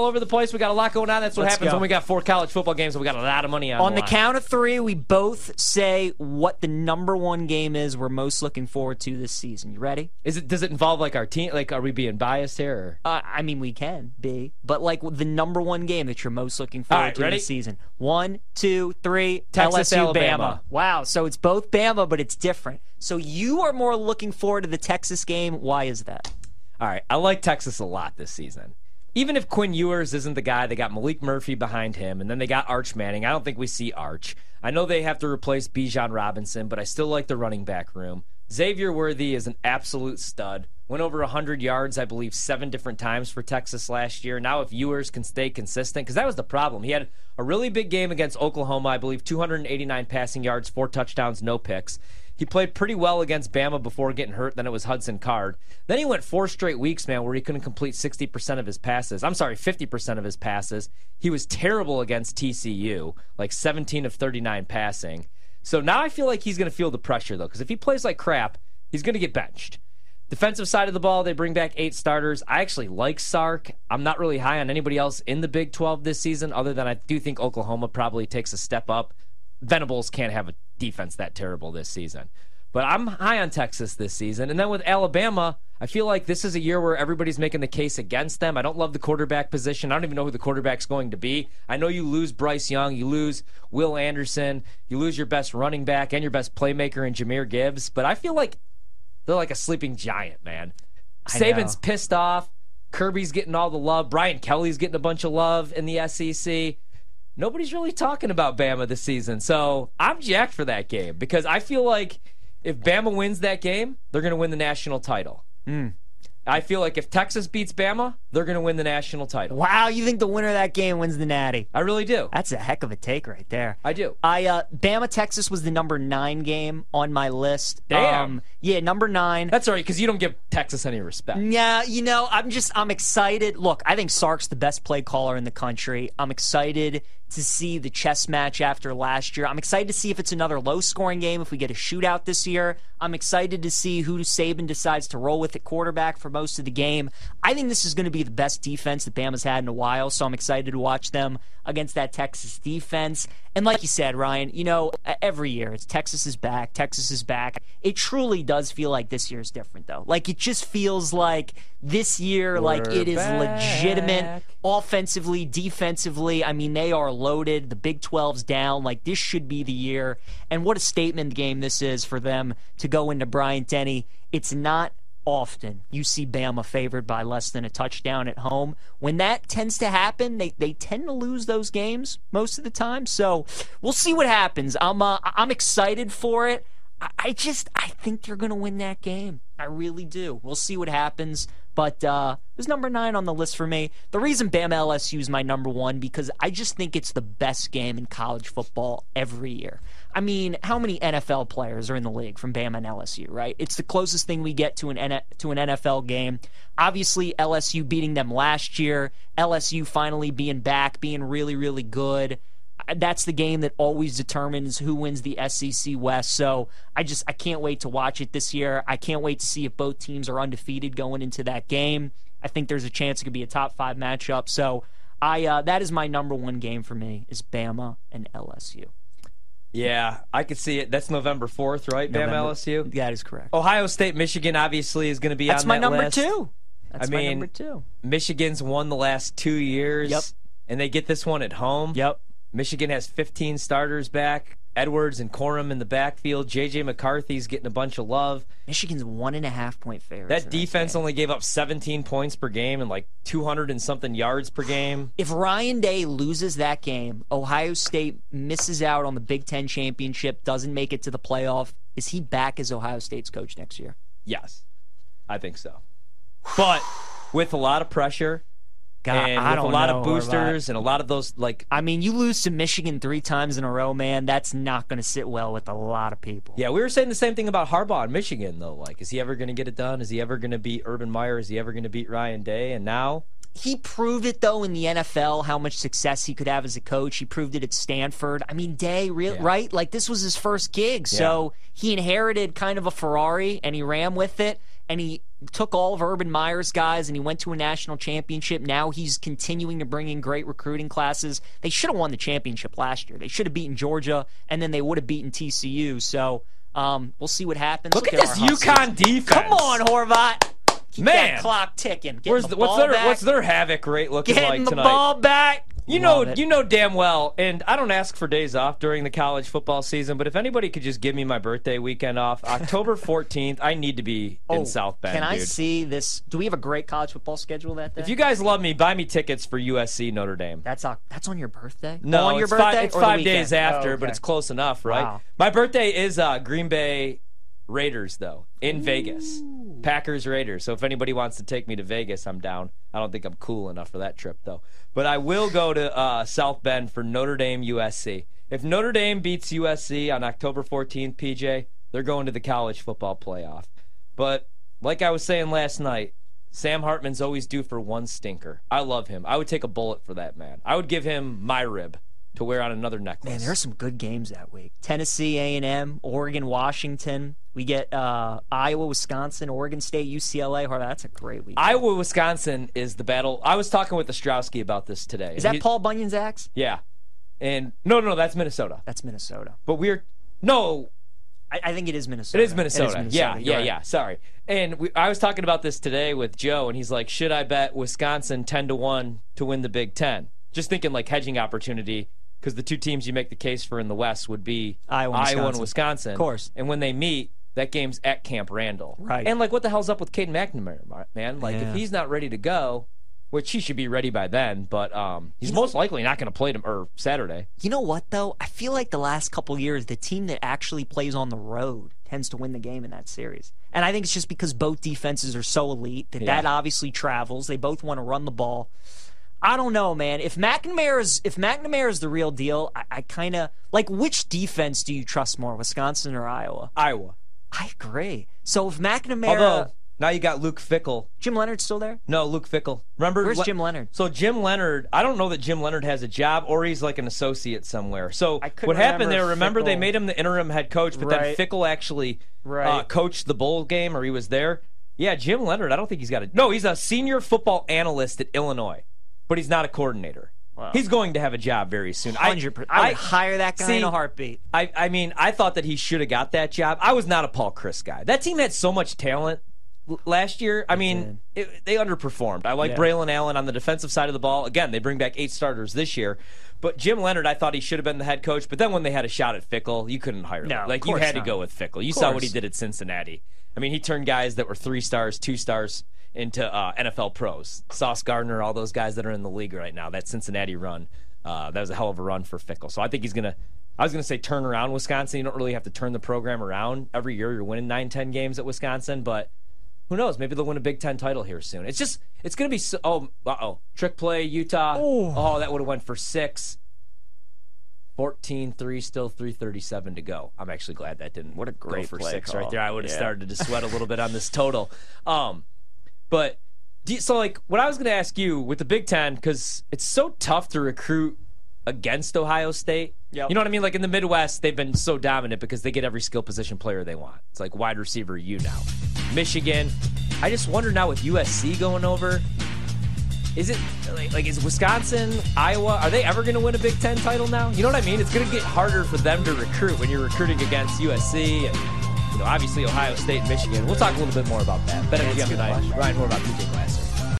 all over the place. We got a lot going on. That's what Let's happens go. when we got four college football games and we got a lot of money on, On the line. count of three, we both say what the number one game is we're most looking forward to this season. You ready? Is it? Does it involve like our team? Like, are we being biased here? Or? Uh, I mean, we can be, but like the number one game that you're most looking forward right, to ready? this season. One, two, three. Texas, LSU, Alabama. Bama. Wow, so it's both Bama, but it's different. So you are more looking forward to the Texas game. Why is that? All right, I like Texas a lot this season. Even if Quinn Ewers isn't the guy, they got Maalik Murphy behind him, and then they got Arch Manning. I don't think we see Arch. I know they have to replace Bijan Robinson, but I still like the running back room. Xavier Worthy is an absolute stud. Went over 100 yards, I believe, seven different times for Texas last year. Now, if Ewers can stay consistent, because that was the problem. He had a really big game against Oklahoma, I believe, 289 passing yards, four touchdowns, no picks. He played pretty well against Bama before getting hurt. Then it was Hudson Card. Then he went four straight weeks, man, where he couldn't complete 60% of his passes. I'm sorry, 50% of his passes. He was terrible against TCU, like 17 of 39 passing. So now I feel like he's going to feel the pressure, though, because if he plays like crap, he's going to get benched. Defensive side of the ball, they bring back eight starters. I actually like Sark. I'm not really high on anybody else in the Big 12 this season, other than I do think Oklahoma probably takes a step up. Venables can't have a defense that terrible this season. But I'm high on Texas this season. And then with Alabama, I feel like this is a year where everybody's making the case against them. I don't love the quarterback position. I don't even know who the quarterback's going to be. I know you lose Bryce Young, you lose Will Anderson, you lose your best running back and your best playmaker in Jahmyr Gibbs. But I feel like they're like a sleeping giant, man. Saban's know. pissed off. Kirby's getting all the love. Brian Kelly's getting a bunch of love in the SEC. Nobody's really talking about Bama this season. So I'm jacked for that game because I feel like if Bama wins that game, they're going to win the national title. Hmm. I feel like if Texas beats Bama, they're going to win the national title. Wow, you think the winner of that game wins the Natty? I really do. That's a heck of a take right there. I do. I uh Bama Texas was the number nine game on my list. Damn. Um, yeah, number nine. That's all right because you don't give Texas any respect. Yeah, you know, I'm just I'm excited. Look, I think Sark's the best play caller in the country. I'm excited to see the chess match after last year. I'm excited to see if it's another low scoring game, if we get a shootout this year. I'm excited to see who Saban decides to roll with at quarterback for most of the game. I think this is going to be the best defense that Bama's had in a while, so I'm excited to watch them against that Texas defense. And like you said, Ryan, you know, every year it's Texas is back, Texas is back. It truly does feel like this year is different though. Like it just feels like this year like We're it is legitimate back. offensively, defensively. I mean, they are loaded. The Big 12's down. Like, this should be the year. And what a statement game this is for them to go into Bryant Denny. It's not often you see Bama favored by less than a touchdown at home. When that tends to happen, they, they tend to lose those games most of the time. So we'll see what happens. I'm uh, I'm excited for it. I- I just I think they're gonna win that game. I really do. We'll see what happens. But uh, it was number nine on the list for me. The reason Bama LSU is my number one because I just think it's the best game in college football every year. I mean, how many NFL players are in the league from Bama and LSU? Right? It's the closest thing we get to an N- to an NFL game. Obviously, LSU beating them last year. LSU finally being back, being really really good that's the game that always determines who wins the SEC West. So I just I can't wait to watch it this year. I can't wait to see if both teams are undefeated going into that game. I think there's a chance it could be a top five matchup. So I uh, that is my number one game for me is Bama and LSU. Yeah, I could see it. That's November 4th, right? Bama November- LSU. That is correct. Ohio State, Michigan obviously is going to be that's on my that number list. two. That's I my mean, number two. Michigan's won the last two years. Yep. And they get this one at home. Yep. Michigan has 15 starters back. Edwards and Corum in the backfield. J.J. McCarthy's getting a bunch of love. Michigan's one and a half point favorite. That defense only gave up 17 points per game and like 200 and something yards per game. If Ryan Day loses that game, Ohio State misses out on the Big Ten championship, doesn't make it to the playoff. Is he back as Ohio State's coach next year? Yes, I think so. But with a lot of pressure God, and I with a lot of boosters and a lot of those like I mean, you lose to Michigan three times in a row, man. That's not going to sit well with a lot of people. Yeah, we were saying the same thing about Harbaugh in Michigan, though. Like, is he ever going to get it done? Is he ever going to beat Urban Meyer? Is he ever going to beat Ryan Day? And now, He proved it though in the NFL how much success he could have as a coach. He proved it at Stanford. I mean, Day, real Yeah. right? Like this was his first gig, so he inherited kind of a Ferrari and he ran with it. And he took all of Urban Meyer's guys and he went to a national championship. Now he's continuing to bring in great recruiting classes. They should have won the championship last year. They should have beaten Georgia, and then they would have beaten TCU. So um, we'll see what happens. Look, Look at, this UConn defense. Come on, Horvat. Keep Man, that clock ticking. Getting Where's the, the what's their back. what's their havoc rate looking Getting like tonight? Getting the ball back. You know, you know damn well, and I don't ask for days off during the college football season, but if anybody could just give me my birthday weekend off, October 14th, I need to be in Oh, South Bend, Can I dude. see this? Do we have a great college football schedule that day? If you guys love me, buy me tickets for USC Notre Dame. that's on, that's on your birthday. No, on your it's birthday. five, it's five days after, Oh, but it's close enough, right? Wow. My birthday is uh, Green Bay Raiders, though, in Vegas. Packers Raiders. So if anybody wants to take me to Vegas, I'm down. I don't think I'm cool enough for that trip, though. But I will go to uh, South Bend for Notre Dame USC. If Notre Dame beats USC on October 14th, PJ, they're going to the college football playoff. But like I was saying last night, Sam Hartman's always due for one stinker. I love him. I would take a bullet for that man. I would give him my rib to wear on another necklace. Man, there's some good games that week. Tennessee, A and M, Oregon, Washington. We get uh, Iowa, Wisconsin, Oregon State, UCLA. Oh, that's a great week. Iowa, Wisconsin is the battle. I was talking with Ostrowski about this today. Is that He- Paul Bunyan's axe? Yeah. And no, no, no, that's Minnesota. That's Minnesota. But we're no, I, I think it is Minnesota. it is Minnesota. Yeah, You're yeah, right. yeah. Sorry. And we, I was talking about this today with Joe, and he's like, "Should I bet Wisconsin ten to one to win the Big Ten? Just thinking like hedging opportunity because the two teams you make the case for in the West would be Iowa and and Wisconsin. Wisconsin. Of course. And when they meet, that game's at Camp Randall. Right. And like, what the hell's up with Caden McNamara, man? Like, Yeah. if he's not ready to go, which he should be ready by then, but um, he's most likely not going to play them or Saturday. You know what though? I feel like the last couple years, the team that actually plays on the road tends to win the game in that series. And I think it's just because both defenses are so elite that Yeah. that obviously travels. They both want to run the ball. I don't know, man. If McNamara is if McNamara is the real deal, I, I kind of like which defense do you trust more, Wisconsin or Iowa? Iowa. I agree. So if McNamara, Although now you got Luke Fickell. Jim Leonhard's still there. No, Luke Fickell. Remember Where's Le- Jim Leonhard? So Jim Leonhard, I don't know that Jim Leonhard has a job or he's like an associate somewhere. So what happened there? Remember they made him the interim head coach, but then Fickell actually uh, coached the bowl game, or he was there. Yeah, Jim Leonhard. I don't think he's got a. No, he's a senior football analyst at Illinois, but he's not a coordinator. He's going to have a job very soon. I-. I would hire that guy see, in a heartbeat. I, I mean, I thought that he should have got that job. I was not a Paul Chryst guy. That team had so much talent l- last year. I mean, it, they underperformed. I like Yeah. Braelon Allen on the defensive side of the ball. Again, they bring back eight starters this year. But Jim Leonhard, I thought he should have been the head coach. But then when they had a shot at Fickell, you couldn't hire him. No, of like you had to go with Fickell. You saw what he did at Cincinnati. I mean, he turned guys that were three stars, two stars into uh, NFL pros. Sauce Gardner, all those guys that are in the league right now. That Cincinnati run, uh, that was a hell of a run for Fickell. So I think he's gonna. I was gonna say turn around Wisconsin. You don't really have to turn the program around every year. You're winning nine, ten games at Wisconsin, but who knows? Maybe they'll win a Big Ten title here soon. It's just it's gonna be so. Oh, uh oh, trick play Utah. Oh. Oh, that would have went for six. 14-3, still 337 to go. I'm actually glad that didn't What a go great for play six call. right there. I would have Yeah. started to sweat a little bit on this total. Um, but do you- so like what I was going to ask you with the Big Ten because it's so tough to recruit against Ohio State. Yep. You know what I mean? Like in the Midwest, they've been so dominant because they get every skill position player they want. It's like wide receiver, you now. Michigan. I just wonder now with USC going over. Is it like, like is Wisconsin, Iowa? Are they ever going to win a Big Ten title now? You know what I mean? It's going to get harder for them to recruit when you're recruiting against USC and you know obviously Ohio State and Michigan. We'll talk a little bit more about that. Better Yeah, yeah, it's a good tonight. Ryan, more about PJ Glasser.